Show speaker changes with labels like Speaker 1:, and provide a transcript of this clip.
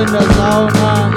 Speaker 1: in the sauna.